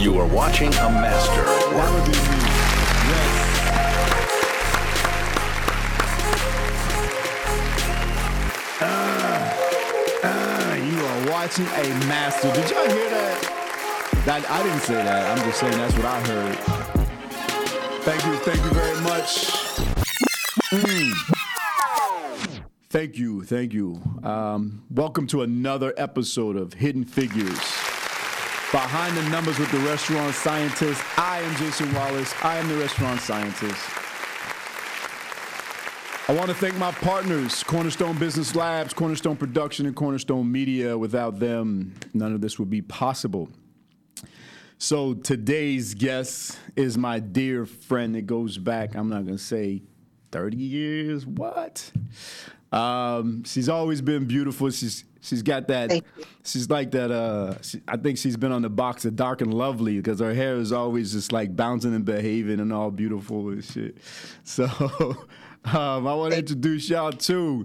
You are watching a master. Ah, ah, you are watching a master. Did y'all hear that? that? I didn't say that. I'm just saying that's what I heard. Thank you. Thank you very much. Mm. Thank you. Thank you. Um, welcome to another episode of Hidden Figures. Behind the numbers with the restaurant scientist. I am Jason Wallace. I am the restaurant scientist. I want to thank my partners, Cornerstone Business Labs, Cornerstone Production, and Cornerstone Media. Without them, none of this would be possible. So today's guest is my dear friend that goes back, I'm not going to say 30 years. What? Um, she's always been beautiful. She's she's got that. She's like that. Uh, she, I think she's been on the box of Dark and Lovely because her hair is always just like bouncing and behaving and all beautiful and shit. So um, I want to introduce y'all to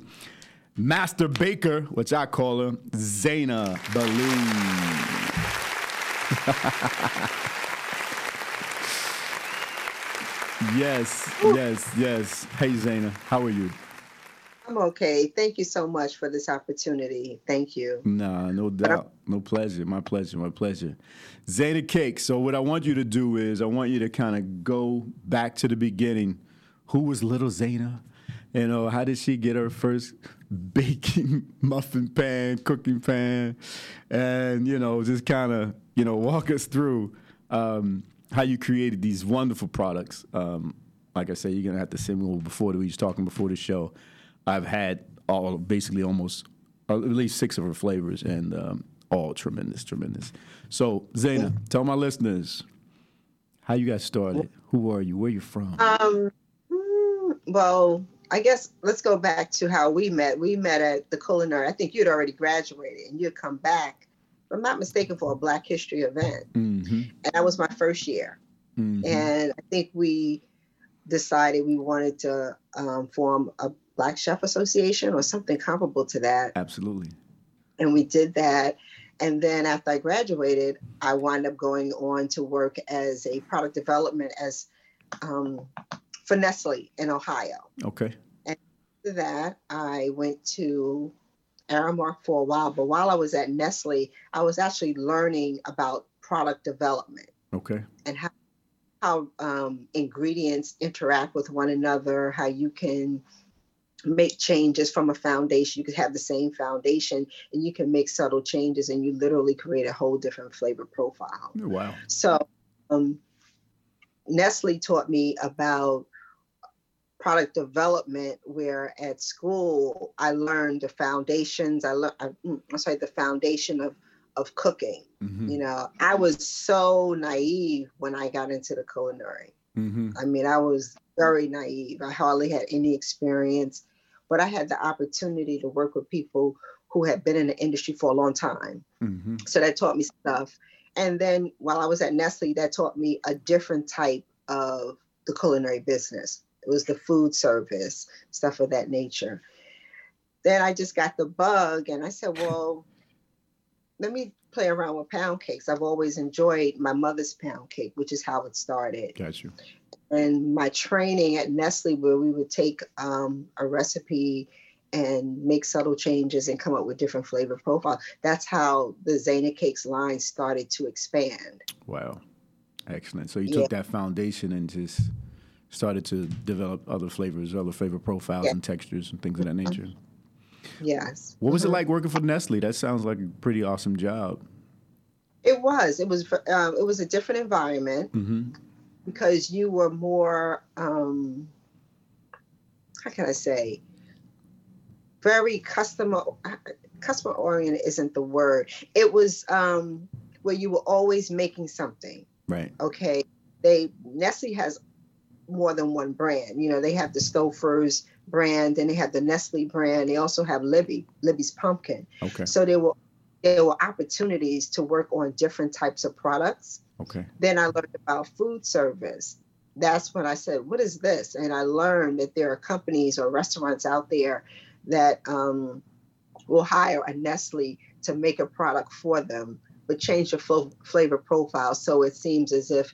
Master Baker, which I call her Zaina Balloon. yes, yes, yes. Hey Zaina, how are you? I'm okay. Thank you so much for this opportunity. Thank you. Nah, no doubt. No pleasure. My pleasure. My pleasure. Zeta Cake. So what I want you to do is I want you to kind of go back to the beginning. Who was little Zena? You know, how did she get her first baking muffin pan, cooking pan? And, you know, just kind of, you know, walk us through um, how you created these wonderful products. Um, like I said, you're gonna have to send me before we was talking before the show. I've had all basically almost uh, at least six of her flavors, and um, all tremendous, tremendous. So, Zaina, tell my listeners how you got started. Who are you? Where you from? Um, mm, well, I guess let's go back to how we met. We met at the culinary. I think you'd already graduated and you'd come back, if I'm not mistaken, for a Black History event. mm-hmm. And that was my first year. Mm-hmm. And I think we decided we wanted to um, form a Black Chef Association or something comparable to that. Absolutely. and we did that. And then after I graduated, I wound up going on to work as a product development as um, for Nestle in Ohio. Okay. And after that, I went to Aramark for a while. But while I was at Nestle, I was actually learning about product development Okay. and how how um, ingredients interact with one another, how you can make changes from a foundation. You could have the same foundation and you can make subtle changes and you literally create a whole different flavor profile. Wow. So, um, Nestle taught me about product development, where at school I learned the foundations. I learned, I'm sorry, the foundation of of cooking. Mm-hmm. You know, I was so naive when I got into the culinary. Mm-hmm. I mean, I was very naive. I hardly had any experience, but I had the opportunity to work with people who had been in the industry for a long time. Mm-hmm. So that taught me stuff. And then while I was at Nestle, that taught me a different type of the culinary business. It was the food service, stuff of that nature. Then I just got the bug and I said, well, let me play around with pound cakes. I've always enjoyed my mother's pound cake, which is how it started. Got you. And my training at Nestle, where we would take um, a recipe and make subtle changes and come up with different flavor profiles. That's how the Zana Cakes line started to expand. Wow. Excellent. So you Yeah. took that foundation and just started to develop other flavors, other flavor profiles Yeah. and textures and things of that nature. Yes. What was it Mhm. like working for Nestle? That sounds like a pretty awesome job. It was. It was. Um, it was a different environment Mm-hmm. Because you were more. Um, how can I say? Very customer customer oriented isn't the word. It was um, where you were always making something. Right. okay they nestle has more than one brand you know they have the Stouffer's brand and they have the nestle brand they also have libby libby's pumpkin Okay. so there were there were opportunities to work on different types of products Okay. then i learned about food service that's when i said what is this and i learned that there are companies or restaurants out there that um, will hire a nestle to make a product for them but change the fl- flavor profile so it seems as if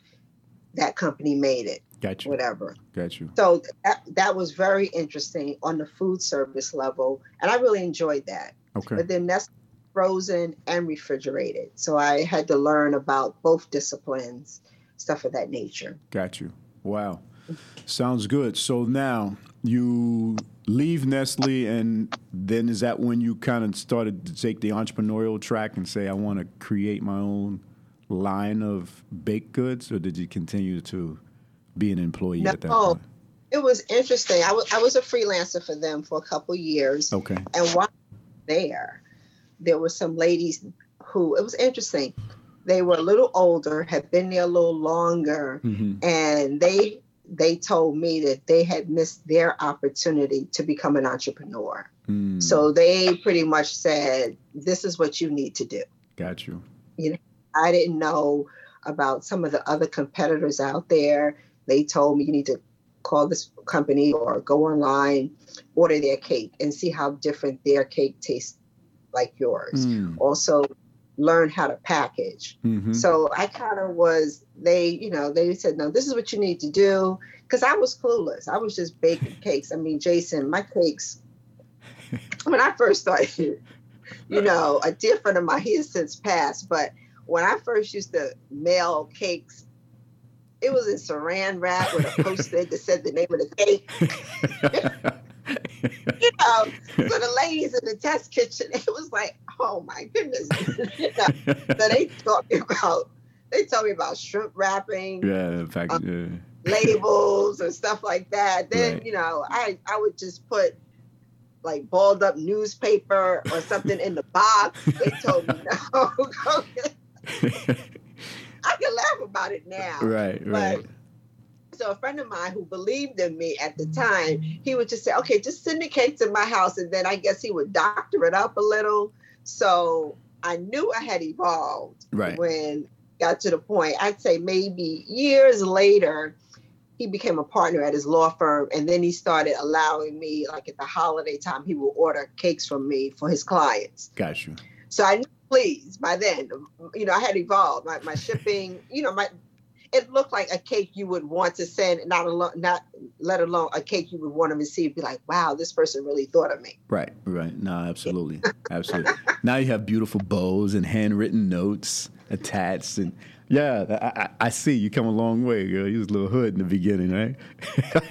that company made it. Got you. Whatever. Got you. So that, that was very interesting on the food service level, and I really enjoyed that. Okay. But then that's frozen and refrigerated, so I had to learn about both disciplines, stuff of that nature. Got you. Wow. Sounds good. So now you leave Nestle, and then is that when you kind of started to take the entrepreneurial track and say, I want to create my own line of baked goods, or did you continue to be an employee at that No. point? It was interesting. I was I was a freelancer for them for a couple years. Okay. And while there, there were some ladies who it was interesting. They were a little older, had been there a little longer, hmm and they they told me that they had missed their opportunity to become an entrepreneur. Mm, So they pretty much said, "This is what you need to do." got you. You know, I didn't know about some of the other competitors out there. They told me you need to call this company or go online, order their cake, and see how different their cake tastes like yours. Mm, Also, learn how to package. mhm. So I kind of was, they, you know, they said, no, this is what you need to do. Because I was clueless. I was just baking cakes. I mean, Jason, my cakes, when I first started, you know, a dear friend of mine, he has since passed, but when I first used to mail cakes, it was in saran wrap with a post-it that said the name of the cake. You know, so the ladies in the test kitchen, it was like, oh my goodness. You know, so they taught me about they told me about shrink wrapping, yeah, in fact, um, yeah. labels and stuff like that. Then, Right. you know, I I would just put like balled up newspaper or something in the box. They told me no. I can laugh about it now. right, right. So a friend of mine who believed in me at the time, he would just say, "Okay, just send the cake to my house," and then I guess he would doctor it up a little. So I knew I had evolved Right. when got to the point. I'd say maybe years later, he became a partner at his law firm, and then he started allowing me, like at the holiday time, he would order cakes from me for his clients. Got you. So I knew, please, by then, you know, I had evolved. My, my shipping, you know, my it looked like a cake you would want to send, not alone, not let alone a cake you would want to receive. Be like, wow, this person really thought of me. Right, right. No, absolutely, absolutely. now you have beautiful bows and handwritten notes attached, and yeah, I, I, I see you come a long way, girl. You was a little hood in the beginning, right?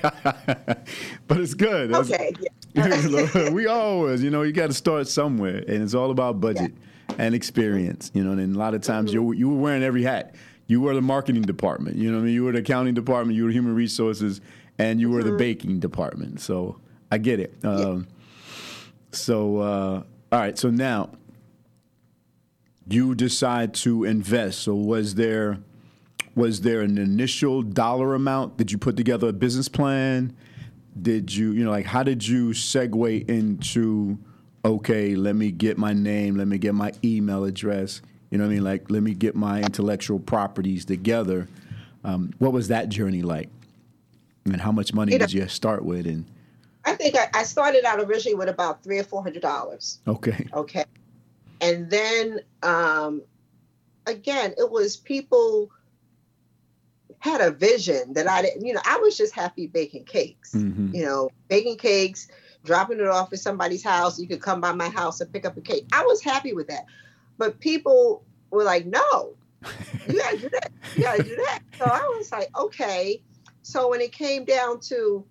but it's good. That's- Okay, yeah. we always, you know, you got to start somewhere, and it's all about budget and experience, you know. And a lot of times, mm-hmm. you you were wearing every hat. You were the marketing department, you know. what I mean, you were the accounting department, you were human resources, and you were the baking department. So I get it. Um, So uh, all right, so now you decide to invest. So was there was there an initial dollar amount? Did you put together a business plan? Did you, you know, like how did you segue into okay, let me get my name, let me get my email address, you know what I mean? Like let me get my intellectual properties together. Um, what was that journey like? And how much money know- did you start with? And I think I, I started out originally with about three or four hundred dollars. okay, Okay. And then um again, it was people had a vision that I didn't, you know, I was just happy baking cakes. Mhm. You know, baking cakes, dropping it off at somebody's house. You could come by my house and pick up a cake. I was happy with that. But people were like, no, you gotta do that. You gotta do that. So I was like, okay. So when it came down to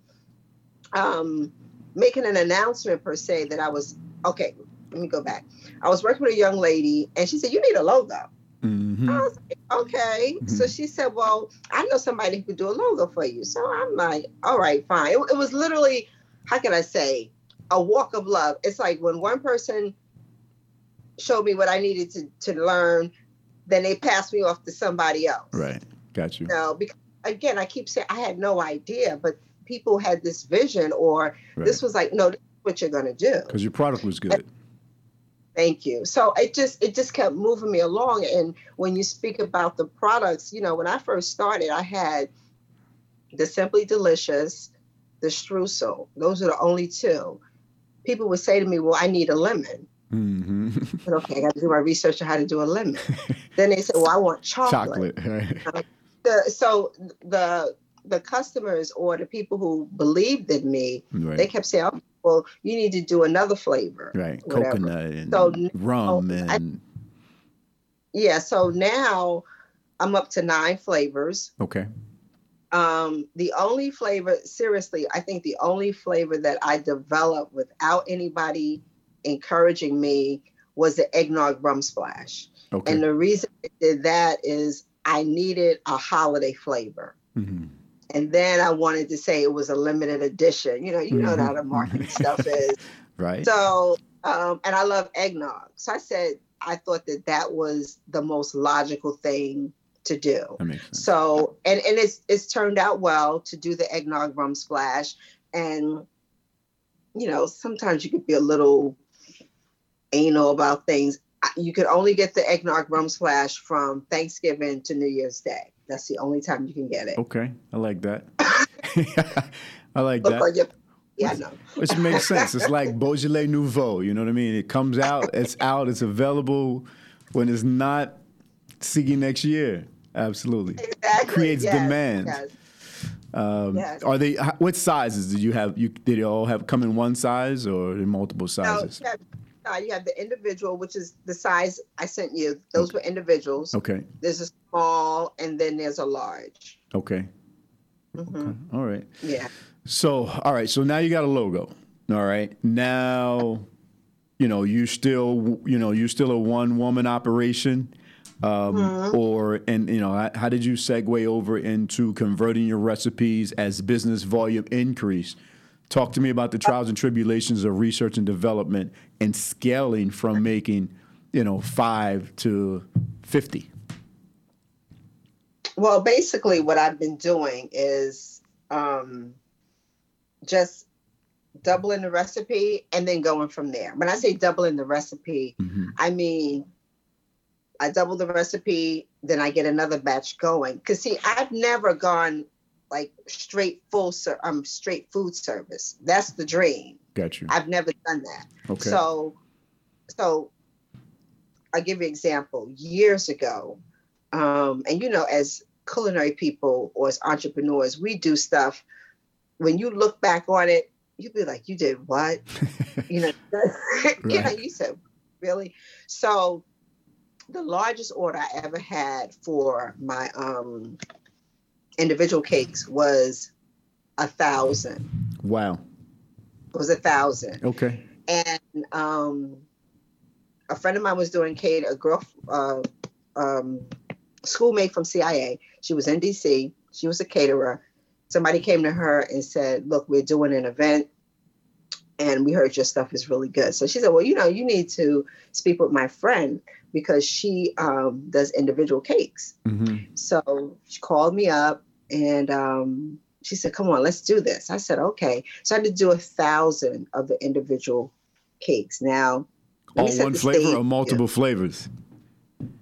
um, making an announcement per se that I was okay. Let me go back. I was working with a young lady, and she said, "You need a logo." hmm I was like, "Okay." So she said, "Well, I know somebody who could do a logo for you." So I'm like, "All right, fine." It, it was literally, how can I say, a walk of love. It's like when one person showed me what I needed to to learn, then they passed me off to somebody else. right, got you. No, because again, I keep saying I had no idea, but people had this vision, or this was like, no, this is what you're gonna do. because your product was good. Thank you. So it just it just kept moving me along. And when you speak about the products, you know, when I first started, I had the Simply Delicious, the Streusel. Those are the only two. People would say to me, "Well, I need a lemon." Mm-hmm. But okay, I got to do my research on how to do a lemon. then they said, well, I want Chocolate. Right. The, so the the customers or the people who believed in me, Right. they kept saying, oh, well, you need to do another flavor. right. whatever. Coconut and So, rum I- and Yeah, so now I'm up to nine flavors. okay. Um, the only flavor, seriously, I think the only flavor that I developed without anybody encouraging me was the eggnog rum splash. Okay. And the reason I did that is I needed a holiday flavor. hmm And then I wanted to say it was a limited edition. You know, you know Mhm. how the marketing stuff is. Right. So, um, and I love eggnog. So I said, I thought that that was the most logical thing to do. that makes sense. So, and, and it's, it's turned out well to do the eggnog rum splash. And, you know, sometimes you could be a little anal about things. You could only get the eggnog rum splash from Thanksgiving to New Year's Day. That's the only time you can get it. Okay. I like that. I like Look that. your, yeah, know. Which makes sense. It's like Beaujolais Nouveau. You know what I mean? It comes out, it's out, it's available when it's not. See you next year. Absolutely. Exactly. Creates yes, demand. yes. Um, Yes. Are they? What sizes did you have? You did they all have come in one size or in multiple sizes? you have, uh, you have the individual, which is the size I sent you. Those were individuals. Okay. There's a small, and then there's a large. Okay. Mhm. Okay. All right. Yeah. So, all right. So now you got a logo. All right. Now, you know, you still, you know, you're still a one woman operation. Um, Mm-hmm. Or, and, you know, how, how did you segue over into converting your recipes as business volume increased? Talk to me about the trials and tribulations of research and development and scaling from making, you know, five to 50. Well, basically, what I've been doing is um, just doubling the recipe and then going from there. When I say doubling the recipe, Mhm. I mean I double the recipe, then I get another batch going. Cause see, I've never gone like straight full ser- um straight food service. That's the dream. Got you. I've never done that. Okay. So, so I'll give you an example. Years ago, um, and you know, as culinary people or as entrepreneurs, we do stuff. When you look back on it, you'd be like, "You did what?" You know, you know, you said, "Really?" So, the largest order I ever had for my um, individual cakes was a thousand. wow. It was a thousand. Okay. and um, a friend of mine was doing cater. A girl, uh, um, schoolmate from CIA. She was in DC. She was a caterer. Somebody came to her and said, "Look, we're doing an event, and we heard your stuff is really good." So she said, "Well, you know, you need to speak with my friend because she um, does individual cakes." hmm So she called me up and um, she said, Come on, let's do this. I said, Okay. So I had to do a thousand of the individual cakes. Now, All one flavor stage. or multiple flavors?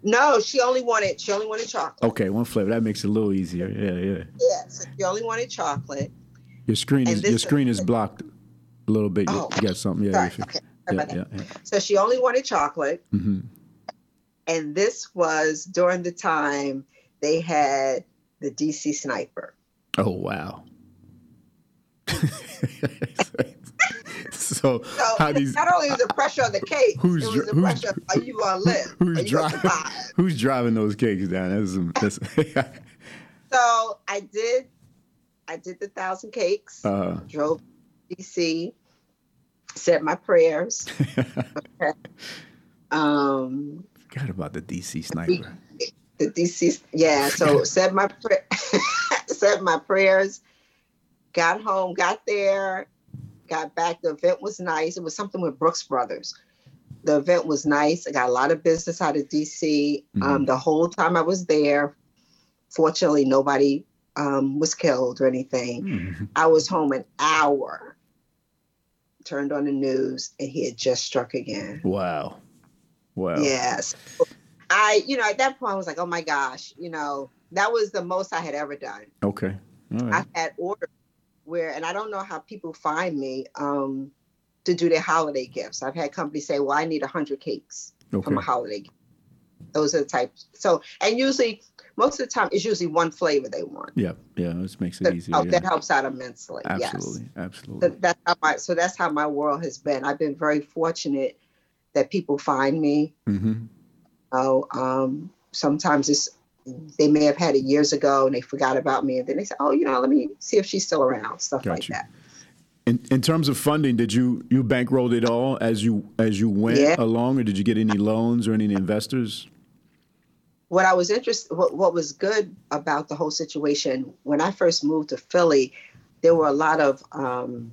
No, she only wanted she only wanted chocolate. Okay, one flavor. That makes it a little easier. Yeah, yeah. Yes, she only wanted chocolate. Your screen And is your screen is blocked a little bit. You- Oh, you got something? Yeah, Sorry. Okay. yeah, yeah, yeah. So she only wanted chocolate. mm-hmm. And this was during the time they had the DC sniper. Oh wow. so So how these not only was the pressure on the cake, Who's it was the who's pressure of are you gonna live? who's Are you gonna driving who's driving those cakes down? That's, some- that's So I did, I did the thousand cakes. uh, drove DC, said my prayers. Um, forgot about the DC sniper. the DC, yeah. So said my pra- said my prayers. Got home, got there, got back. The event was nice. It was something with Brooks Brothers. The event was nice. I got a lot of business out of DC. Um, the whole time I was there, fortunately, nobody um, was killed or anything. Mhm. I was home an hour, turned on the news, and he had just struck again. Wow. Wow. Yes. I, you know, at that point, I was like, oh my gosh, you know, that was the most I had ever done. Okay. Right. I've had orders where, and I don't know how people find me um, to do their holiday gifts. I've had companies say, "Well, I need hundred cakes Okay. from a holiday." gift. Those are the types. So, and usually, most of the time, it's usually one flavor they want. Yeah. Yeah. This makes it That, easier. help- yeah. that helps out immensely. Absolutely. Yes. Absolutely. So that's how my so that's how my world has been. I've been very fortunate that people find me. Mm-hmm. Know, um, sometimes it's they may have had it years ago and they forgot about me, and then they say, "Oh, you know, let me see if she's still around." Stuff like that. In, in terms of funding, did you you bankrolled it all as you as you went Yeah. along, or did you get any loans or any investors? What I was interested, what, what was good about the whole situation when I first moved to Philly, there were a lot of, um,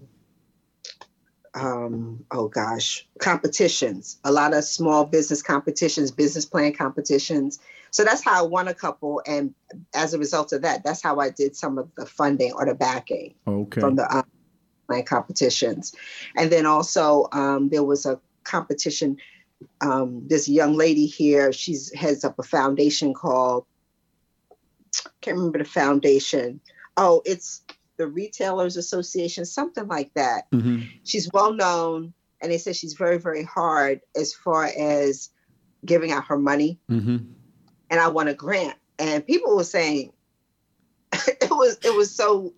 um, oh gosh, competitions, a lot of small business competitions, business plan competitions. So that's how I won a couple, and as a result of that, that's how I did some of the funding or the backing. Okay. from the um, my competitions. And then also um, there was a competition. Um, there's a young lady here. She's heads up a foundation called. Can't remember the foundation. Oh, it's the Retailers Association, something like that. hmm She's well known, and they said she's very, very hard as far as giving out her money. hmm And I won a grant, and people were saying it was it was so.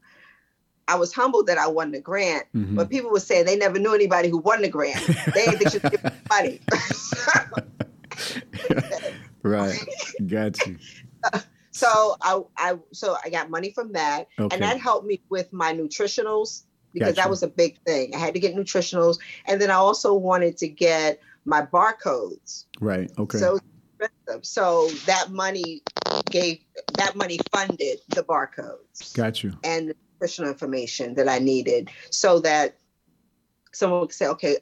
I was humbled that I won the grant, hmm but people were saying they never knew anybody who won the grant. They didn't think was giving money. right. Got you. so I, I so I got money from that, Okay. and that helped me with my nutritionals because Gotcha. that was a big thing. I had to get nutritionals, and then I also wanted to get my barcodes. right. Okay. So. So that money gave that money funded the barcodes. Got you. and nutritional information that I needed so that someone would say, okay,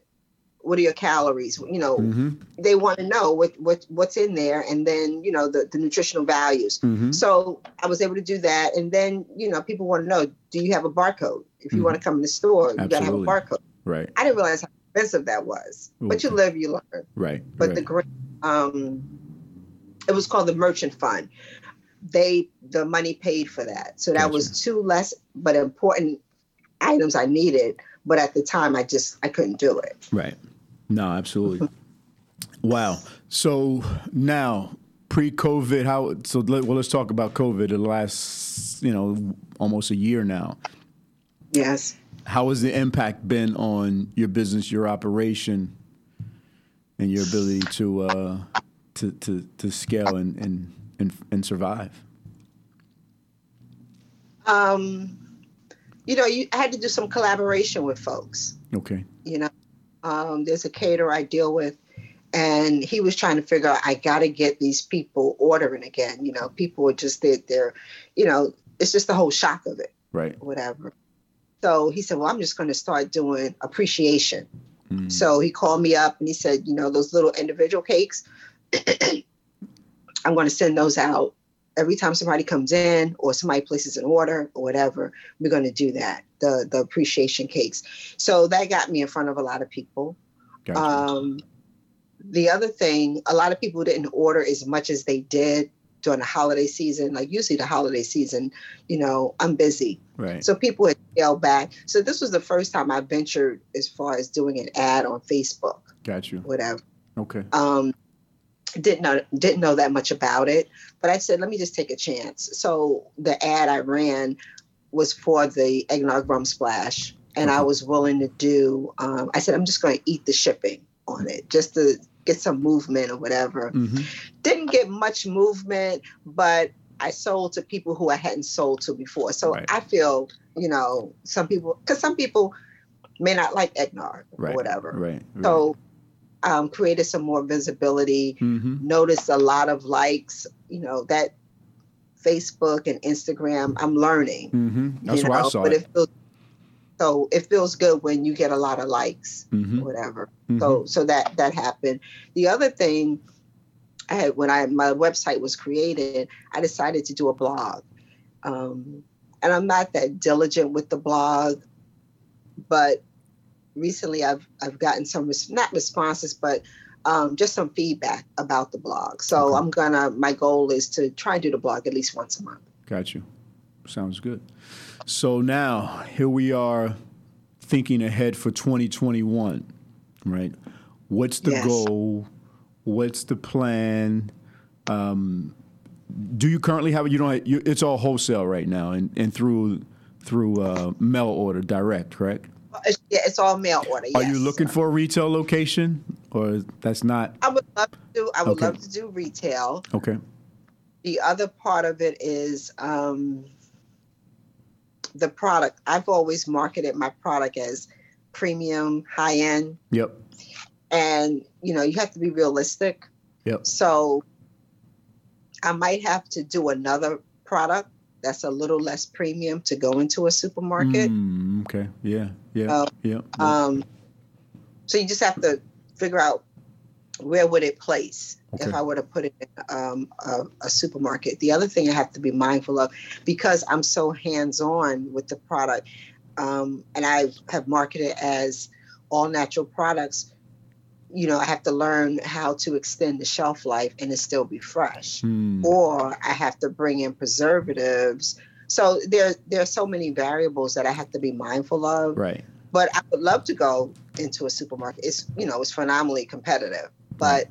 what are your calories? You know, hmm they want to know what, what what's in there and then, you know, the, the nutritional values. hmm So I was able to do that. And then, you know, people want to know, do you have a barcode? If you Mhm. want to come in the store, you gotta have a barcode. Right. I didn't realize how expensive that was. But you live, you learn. Right. But right. the grant, um, it was called the Merchant Fund. They the money paid for that, so that Gotcha. was two less but important items I needed. But at the time, I just I couldn't do it. Right. No, absolutely. wow. So now, pre-COVID, how? So let, well, let's talk about COVID. The last, you know, almost a year now. Yes. How has the impact been on your business, your operation, and your ability to uh, to, to to scale and and and, and survive? Um, you know, you I had to do some collaboration with folks. Okay. You know, um, there's a caterer I deal with, and he was trying to figure out I got to get these people ordering again. You know, people are just they're, they're, you know, it's just the whole shock of it. Right. whatever. So he said, Well, I'm just going to start doing appreciation. Mm. So he called me up and he said, You know, those little individual cakes, I'm going to send those out every time somebody comes in or somebody places an order or whatever. We're going to do that, the, the appreciation cakes. So that got me in front of a lot of people. Gotcha. Um, the other thing, a lot of people didn't order as much as they did during the holiday season. Like usually the holiday season, you know, I'm busy. right. So people had scaled back. So this was the first time I ventured as far as doing an ad on Facebook, Got you. whatever. Okay. Um, didn't know didn't know that much about it, but I said, let me just take a chance. So the ad I ran was for the eggnog rum splash, and I was willing to do. Um, I said, I'm just going to eat the shipping on it just to get some movement or whatever. hmm Didn't get much movement, but I sold to people who I hadn't sold to before. So Right. I feel, you know, some people, because some people may not like eggnog or whatever. Right. whatever. Right. So um, created some more visibility. hmm Noticed a lot of likes. You know that Facebook and Instagram. I'm learning. hmm That's you know, I saw but it. it feels so. It feels good when you get a lot of likes, hmm whatever. Mhm. So so that that happened. The other thing I had when I my website was created, I decided to do a blog. Um, and I'm not that diligent with the blog, but recently I've I've gotten some res- not responses, but um, just some feedback about the blog. So Okay. I'm gonna my goal is to try and do the blog at least once a month. Got you. Sounds good. So now here we are, thinking ahead for 2021, right? What's the Yes. goal? What's the plan? Um, do you currently have you don't you, it's all wholesale right now and, and through through uh, mail order direct, correct? It's, yeah, it's all mail order. Are you looking for a retail location or that's not I would love to do. I would Okay. love to do retail. okay? The other part of it is um, the product. I've always marketed my product as premium, high end, Yep. and you know you have to be realistic. Yep. So I might have to do another product that's a little less premium to go into a supermarket. Mm, okay. Yeah. Yeah. Uh, yeah. Um, so you just have to figure out where would it place if I were to put it in um, a, a supermarket. The other thing I have to be mindful of because I'm so hands-on with the product, um, and I have marketed as all natural products. You know, I have to learn how to extend the shelf life and it still be fresh Hmm. or I have to bring in preservatives. So there, there are so many variables that I have to be mindful of. right. But I would love to go into a supermarket. It's you know it's phenomenally competitive, but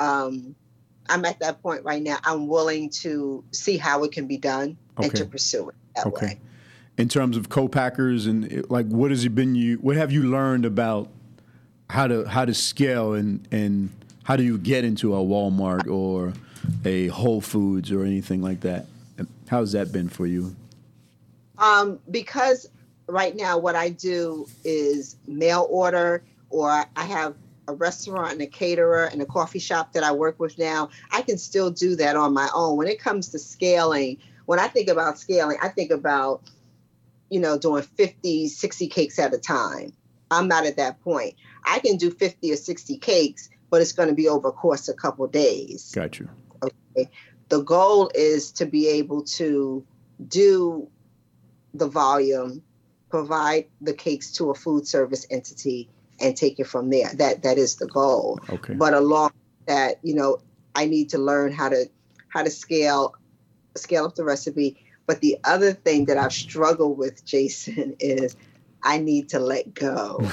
um, I'm at that point right now. I'm willing to see how it can be done and to pursue it that Okay. way. In terms of co-packers and like, what has it been you? What have you learned about how to how to scale and and how do you get into a Walmart or a Whole Foods or anything like that? How's that been for you? Um, because right now what I do is mail order, or I have a restaurant and a caterer and a coffee shop that I work with now. I can still do that on my own. When it comes to scaling, when I think about scaling, I think about, you know, doing 50, 60 cakes at a time. I'm not at that point. I can do 50 or 60 cakes, but it's going to be over a course of a couple days Got you. Okay. the goal is to be able to do the volume, provide the cakes to a food service entity, and take it from there. That that is the goal. Okay. But along that, you know, I need to learn how to how to scale scale up the recipe. But the other thing that I've struggled with, Jason, is I need to let go.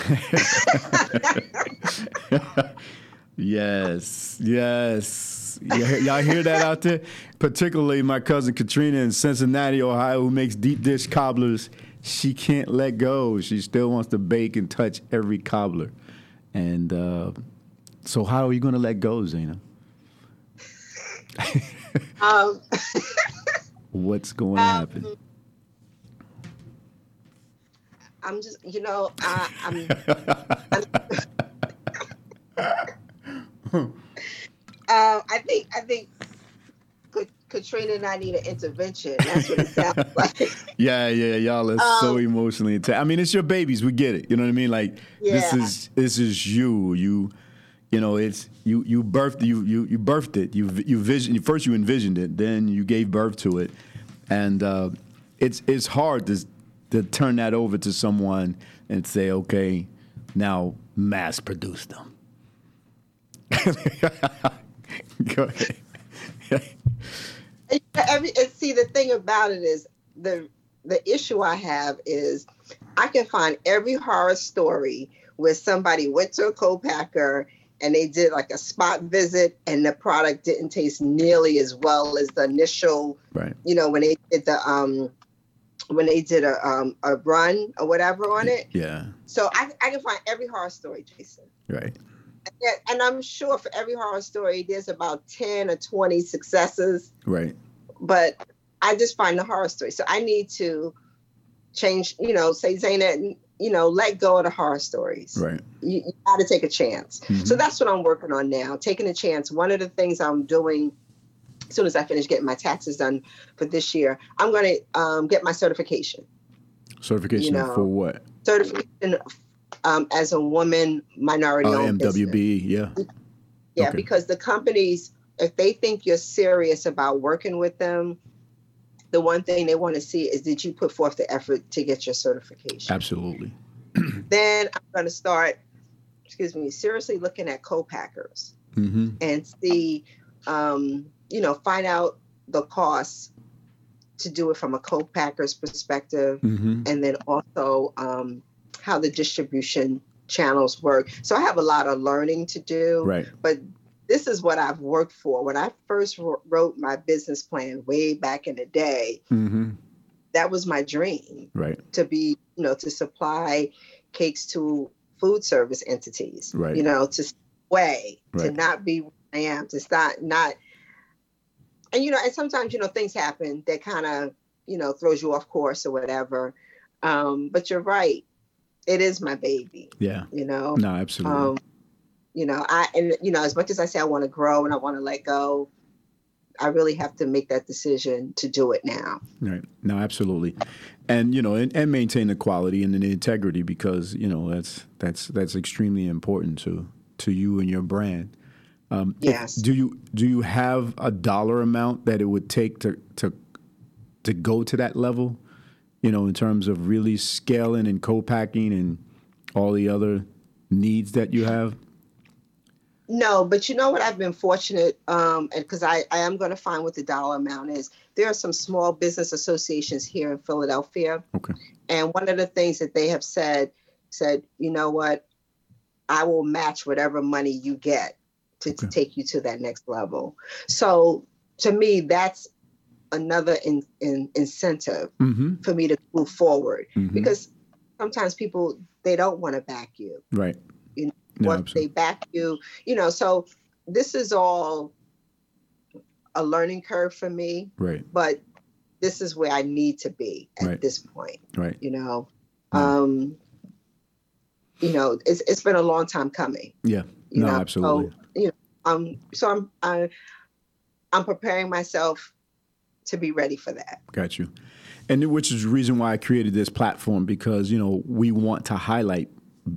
yes, yes. Y'all hear that out there? Particularly my cousin Katrina in Cincinnati, Ohio, who makes deep dish cobblers. She can't let go. She still wants to bake and touch every cobbler. And uh, so, how are you going to let go, Zena? um, What's going to happen? I'm just, you know, I, I'm Uh, I think I think Katrina and I need an intervention. That's what it sounds like. Yeah, yeah, y'all are so Um, emotionally attached. I mean, it's your babies. We get it. You know what I mean? Like this is this is you. You, you know, it's you. You birthed you you you birthed it. You you vision first. You envisioned it. Then you gave birth to it, and uh, it's it's hard to to turn that over to someone and say, okay, now mass produce them. Go ahead. Every, and see, the thing about it is the the issue I have is I can find every horror story where somebody went to a co-packer and they did like a spot visit and the product didn't taste nearly as well as the initial right. you know when they did the um when they did a um a run or whatever on it Yeah. so i, I can find every horror story jason Right. and, and i'm sure for every horror story there's about 10 or 20 successes Right. but i just find the horror story so i need to change you know say Zaina, you know let go of the horror stories Right. you, you got to take a chance. Mhm. So that's what I'm working on now, taking a chance. One of the things I'm doing as soon as I finish getting my taxes done for this year, I'm going to um, get my certification. Certification know, for what? Certification um, as a woman minority Oh, owned business. Yeah. Yeah, Okay. because the companies, if they think you're serious about working with them, the one thing they want to see is did you put forth the effort to get your certification? Absolutely. Then I'm going to start, excuse me, seriously looking at co-packers. Mm-hmm. and see, um, you know, find out the costs to do it from a co-packer's perspective, Mm-hmm. and then also um, how the distribution channels work. So I have a lot of learning to do. Right. But this is what I've worked for. When I first wrote my business plan way back in the day, Mm-hmm. that was my dream Right. to be, you know, to supply cakes to food service entities. Right. You know, to way, to not be where I am, to start not and you know, and sometimes, you know, things happen that kind of, you know, throws you off course or whatever. Um, but you're right. It is my baby, Yeah. you know. No, absolutely. Um, you know, I and you know, as much as I say I want to grow and I want to let go, I really have to make that decision to do it now. Right. No, absolutely. And you know, and, and maintain the quality and the integrity because you know that's that's that's extremely important to to you and your brand. Um, Yes. do you do you have a dollar amount that it would take to to to go to that level? You know, in terms of really scaling and co-packing and all the other needs that you have. No, but you know what? I've been fortunate, um, and because I, I am going to find what the dollar amount is. There are some small business associations here in Philadelphia, Okay. and one of the things that they have said said, you know what, I will match whatever money you get to, to take you to that next level. So to me, that's another in, in, incentive Mm-hmm. for me to move forward Mhm. because sometimes people they don't want to back you Right. you know, No, what absolutely. they back you you know so this is all a learning curve for me Right. but this is where i need to be at Right. this point Right. you know Mm. um you know it's it's been a long time coming Yeah. you no, know absolutely. so um so i'm I, i'm preparing myself to be ready for that Got you. And which is the reason why I created this platform because, you know, we want to highlight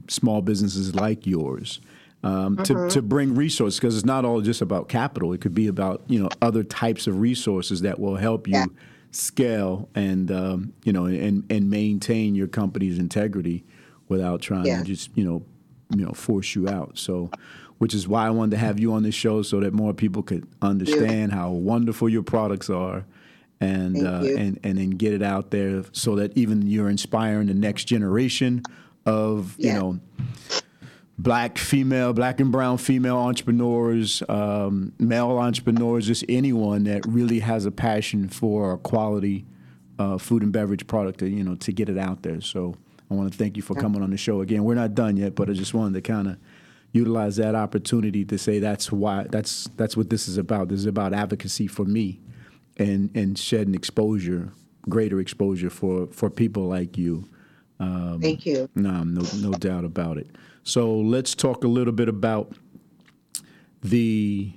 small businesses like yours um, to, to bring resources because it's not all just about capital. It could be about, you know, other types of resources that will help you Yeah. scale and, um, you know, and, and maintain your company's integrity without trying Yeah. to just, you know, you know, force you out. So, which is why I wanted to have you on this show so that more people could understand how wonderful your products are and uh, and and then get it out there so that even you're inspiring the next generation of you know black female black and brown female entrepreneurs um, male entrepreneurs just anyone that really has a passion for a quality uh, food and beverage product to you know to get it out there. So i want to thank you for coming on the show again. We're not done yet but i just wanted to kind of utilize that opportunity to say that's why that's that's what this is about this is about advocacy for me and and shedding exposure, greater exposure for for people like you. Um, thank you No, no, no doubt about it. So let's talk a little bit about the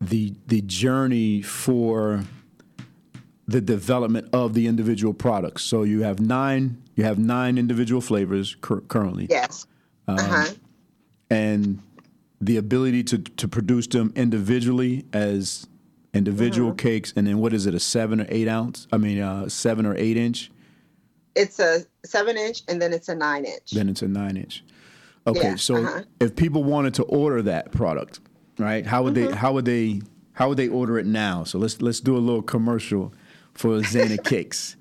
the the journey for the development of the individual products. So you have nine you have nine individual flavors cur- currently, yes Um, uh-huh and the ability to to produce them individually as individual cakes, and then what is it, a seven or eight ounce? I mean, uh, seven or eight inch. it's a seven inch and then it's a nine inch Then it's a nine inch. Okay, Yeah, so uh-huh. if people wanted to order that product, right? How would they? How would they? How would they order it now? So let's let's do a little commercial for Zana Cakes.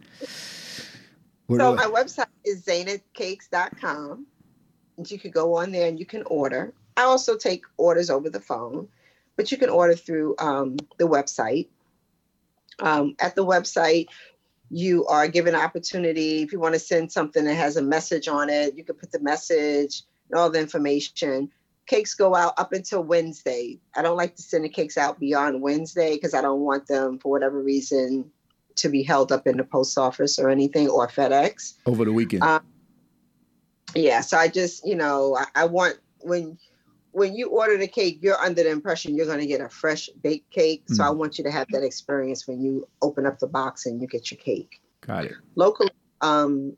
What So my website is zanacakes.com. You could go on there and you can order. I also take orders over the phone, but you can order through um, the website. Um, at the website, you are given opportunity. If you want to send something that has a message on it, you can put the message and all the information. Cakes go out up until Wednesday. I don't like to send the cakes out beyond Wednesday because I don't want them, for whatever reason, to be held up in the post office or anything or FedEx. over the weekend. Uh, yeah so i just you know I, I want when when you order the cake you're under the impression you're going to get a fresh baked cake. So i want you to have that experience when you open up the box and you get your cake. Got it. locally um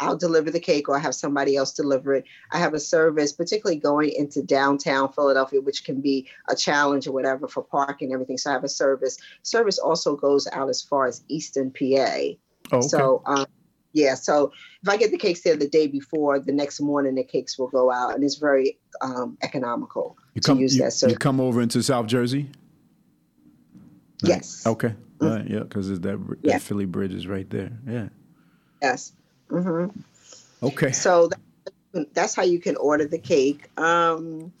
i'll deliver the cake or I have somebody else deliver it. I have a service particularly going into downtown philadelphia which can be a challenge or whatever for parking and everything. So i have a service. Service also goes out as far as eastern pa Oh, okay. so, um, yeah, so if I get the cakes there the day before, the next morning the cakes will go out, and it's very um, economical you to come. use You, that. So, you come over into South Jersey. yes, Okay. All right. Yeah, because that that Yeah. Philly bridge is right there. Yeah. yes. hmm Okay. So that, that's how you can order the cake. Um,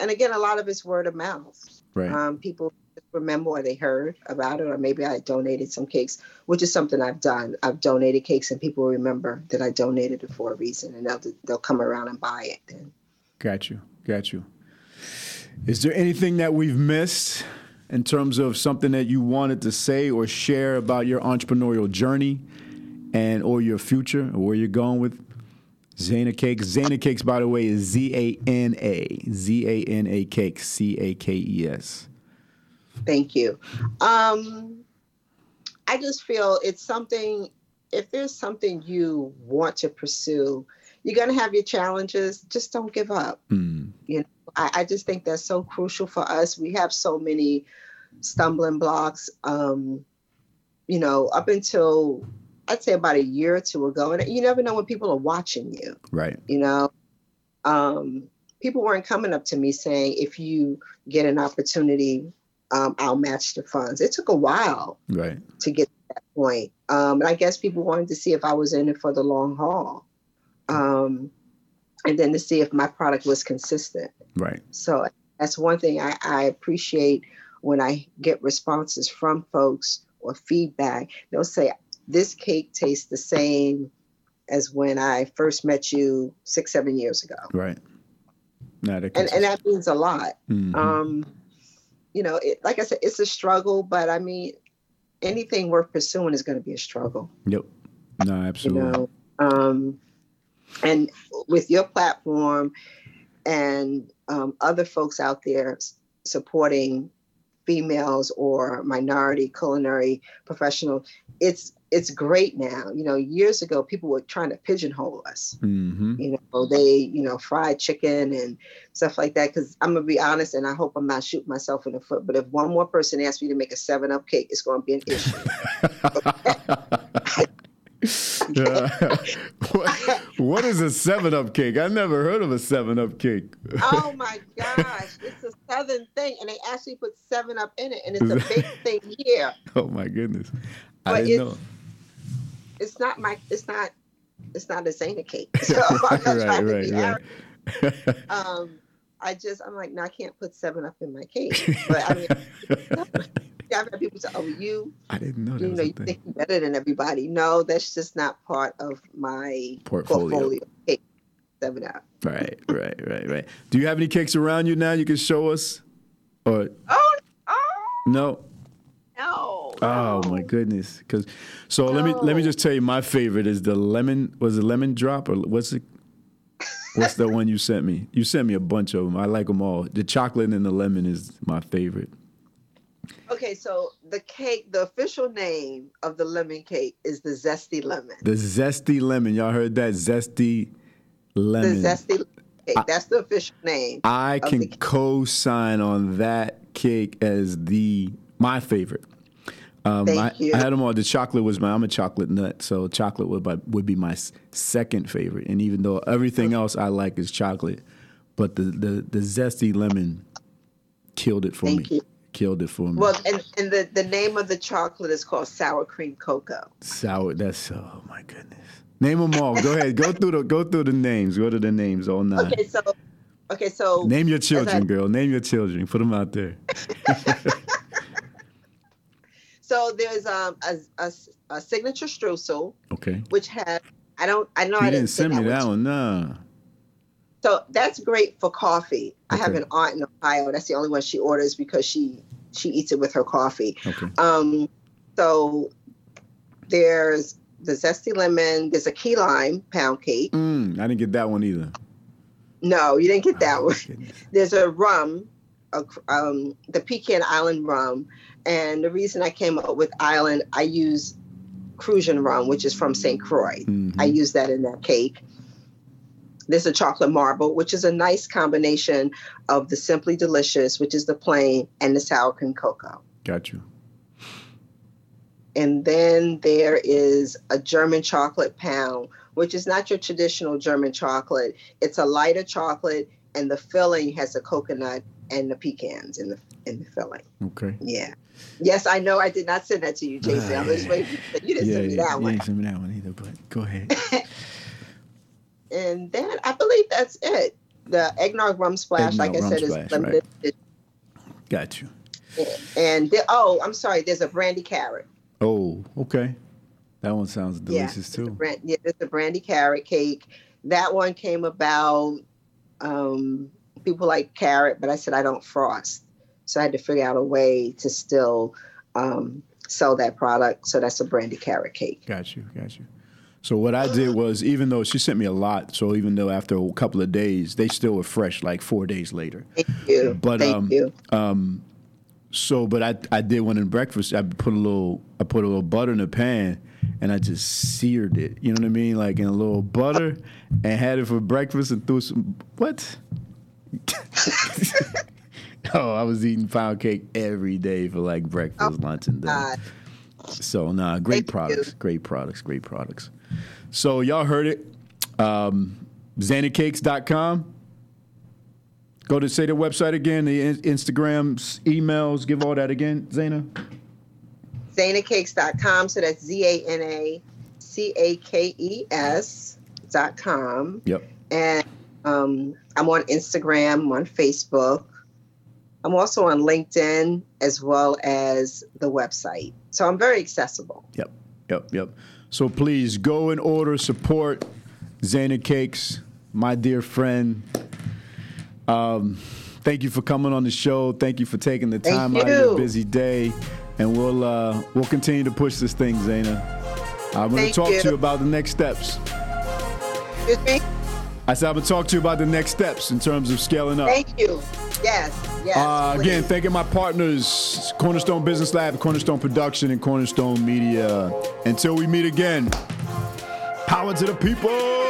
and again, a lot of it's word of mouth. Right. Um, people remember or they heard about it, or maybe I donated some cakes, which is something I've done. I've donated cakes, and people remember that I donated it for a reason, and they'll they'll come around and buy it. Then. Got you. Got you. Is there anything that we've missed in terms of something that you wanted to say or share about your entrepreneurial journey and or your future or where you're going with Zana Cakes? Zana Cakes, by the way, is Z A N A Z A N A Cakes C A K E S. Thank you. Um, I just feel it's something. If there's something you want to pursue, you're going to have your challenges. Just don't give up. Mm. You know, I, I, just think that's so crucial for us. We have so many stumbling blocks. Um, you know, up until I'd say about a year or two ago, and you never know when people are watching you. Right. You know, um, people weren't coming up to me saying, "If you get an opportunity, um, I'll match the funds." It took a while. Right. To get to that point, um, and I guess people wanted to see if I was in it for the long haul um, and then to see if my product was consistent. Right. So that's one thing I, I appreciate when I get responses from folks or feedback. They'll say, This cake tastes the same as when I first met you six, seven years ago. Right. and, and that means a lot. Mm-hmm. Um, you know, it, like I said, it's a struggle, but I mean, anything worth pursuing is going to be a struggle. Yep. No, absolutely. You know, um, and with your platform and um, other folks out there supporting females or minority culinary professional it's it's great now. You know years ago people were trying to pigeonhole us. Mm-hmm. you know they you know fried chicken and stuff like that because i'm gonna be honest and i hope i'm not shooting myself in the foot but if one more person asks me to make a seven up cake it's going to be an issue. What, what is a seven up cake? I never heard of a seven up cake. oh my gosh, it's a southern thing, and they actually put seven up in it, and it's a big thing here. Oh my goodness, I but didn't it's, know. It's not my. It's not. It's not a Zana cake. So I'm not right, trying right, to be right. Um, I just I'm like, no, I can't put seven up in my cake. But I mean, I've had people say, "Oh, you." I didn't know that. You know, you think you're better than everybody. No, that's just not part of my portfolio. portfolio. Cake, seven up. Right, right, right, right. Do you have any cakes around you now? You can show us, or oh, oh no. No. Oh my goodness! Because so no. let me let me just tell you, my favorite is the lemon. Was it lemon drop or what's it? What's the one you sent me? You sent me a bunch of them. I like them all. The chocolate and the lemon is my favorite. Okay, so the cake, the official name of the lemon cake is the zesty lemon. The zesty lemon. Y'all heard that? Zesty lemon. The zesty cake. I, That's the official name. I can co-sign on that cake as the my favorite. Um, Thank I, you. I had them all. The chocolate was my. I'm a chocolate nut, so chocolate would would be my second favorite. And even though everything else I like is chocolate, but the the, the zesty lemon killed it for Thank me. You. Killed it for me. Well, and, and the, the name of the chocolate is called sour cream cocoa. Sour. That's oh my goodness. Name them all. Go ahead. Go through the go through the names. Go to the names all nine. Okay, so okay, so name your children, I, girl. Name your children. Put them out there. so there's um a, a, a, signature streusel. Okay. Which has I don't I know you I didn't, didn't send me that one. No. So that's great for coffee. Okay. I have an aunt in Ohio. That's the only one she orders because she she eats it with her coffee. Okay. Um, so there's the zesty lemon. There's a key lime pound cake. Mm, I didn't get that one either. No, you didn't get that oh, one. Goodness. There's a rum, a, um, the Pecan Island rum, and the reason I came up with Island, I use Cruzan rum, which is from St. Croix. Mm-hmm. I use that in that cake. There's a chocolate marble, which is a nice combination of the Simply Delicious, which is the plain, and the sour cream cocoa. Got you. And then there is a German chocolate pound, which is not your traditional German chocolate. It's a lighter chocolate, and the filling has the coconut and the pecans in the in the filling. Okay. Yeah. Yes, I know. I did not send that to you, Jason. I was waiting. You didn't yeah, send me yeah, that one. You didn't send me that one either. But go ahead. and then I believe that's it. The eggnog rum splash, Eggnog like I said, splash, is limited. Got you. And the, oh, I'm sorry. There's a brandy carrot. Oh, okay. That one sounds delicious yeah, too. brand, yeah, there's a brandy carrot cake. That one came about. Um, people like carrot, but I said I don't frost, so I had to figure out a way to still um, sell that product. So that's a brandy carrot cake. Got you, got you. So what I did was, even though she sent me a lot, so even though after a couple of days, they still were fresh, like four days later. Thank you. But Thank um, you. um, so but I I did one in breakfast. I put a little I put a little butter in the pan, and I just seared it. You know what I mean, like in a little butter, and had it for breakfast and threw some what. oh, I was eating pound cake every day for like breakfast, lunch, and dinner. God. So nah, great Thank you. products, great products, great products. So y'all heard it. Um, ZanaCakes.com. Go to say the website again, the in- Instagrams, emails, give all that again, Zana. zanacakes.com. So that's Z A N A C A K E S dot com. Yep. And um, I'm on Instagram, I'm on Facebook. I'm also on LinkedIn as well as the website. So I'm very accessible. Yep. Yep. Yep. So please go and order, support Zana Cakes, my dear friend. Um, thank you for coming on the show. Thank you for taking the time out of your busy day, and we'll uh, we'll continue to push this thing, Zana. I'm going to talk to you. you about the next steps. Excuse me? I said I'm going to talk to you about the next steps in terms of scaling up. Thank you. Yes, yes. Uh, again, thanking my partners, Cornerstone Business Lab, Cornerstone Production, and Cornerstone Media. Until we meet again, power to the people.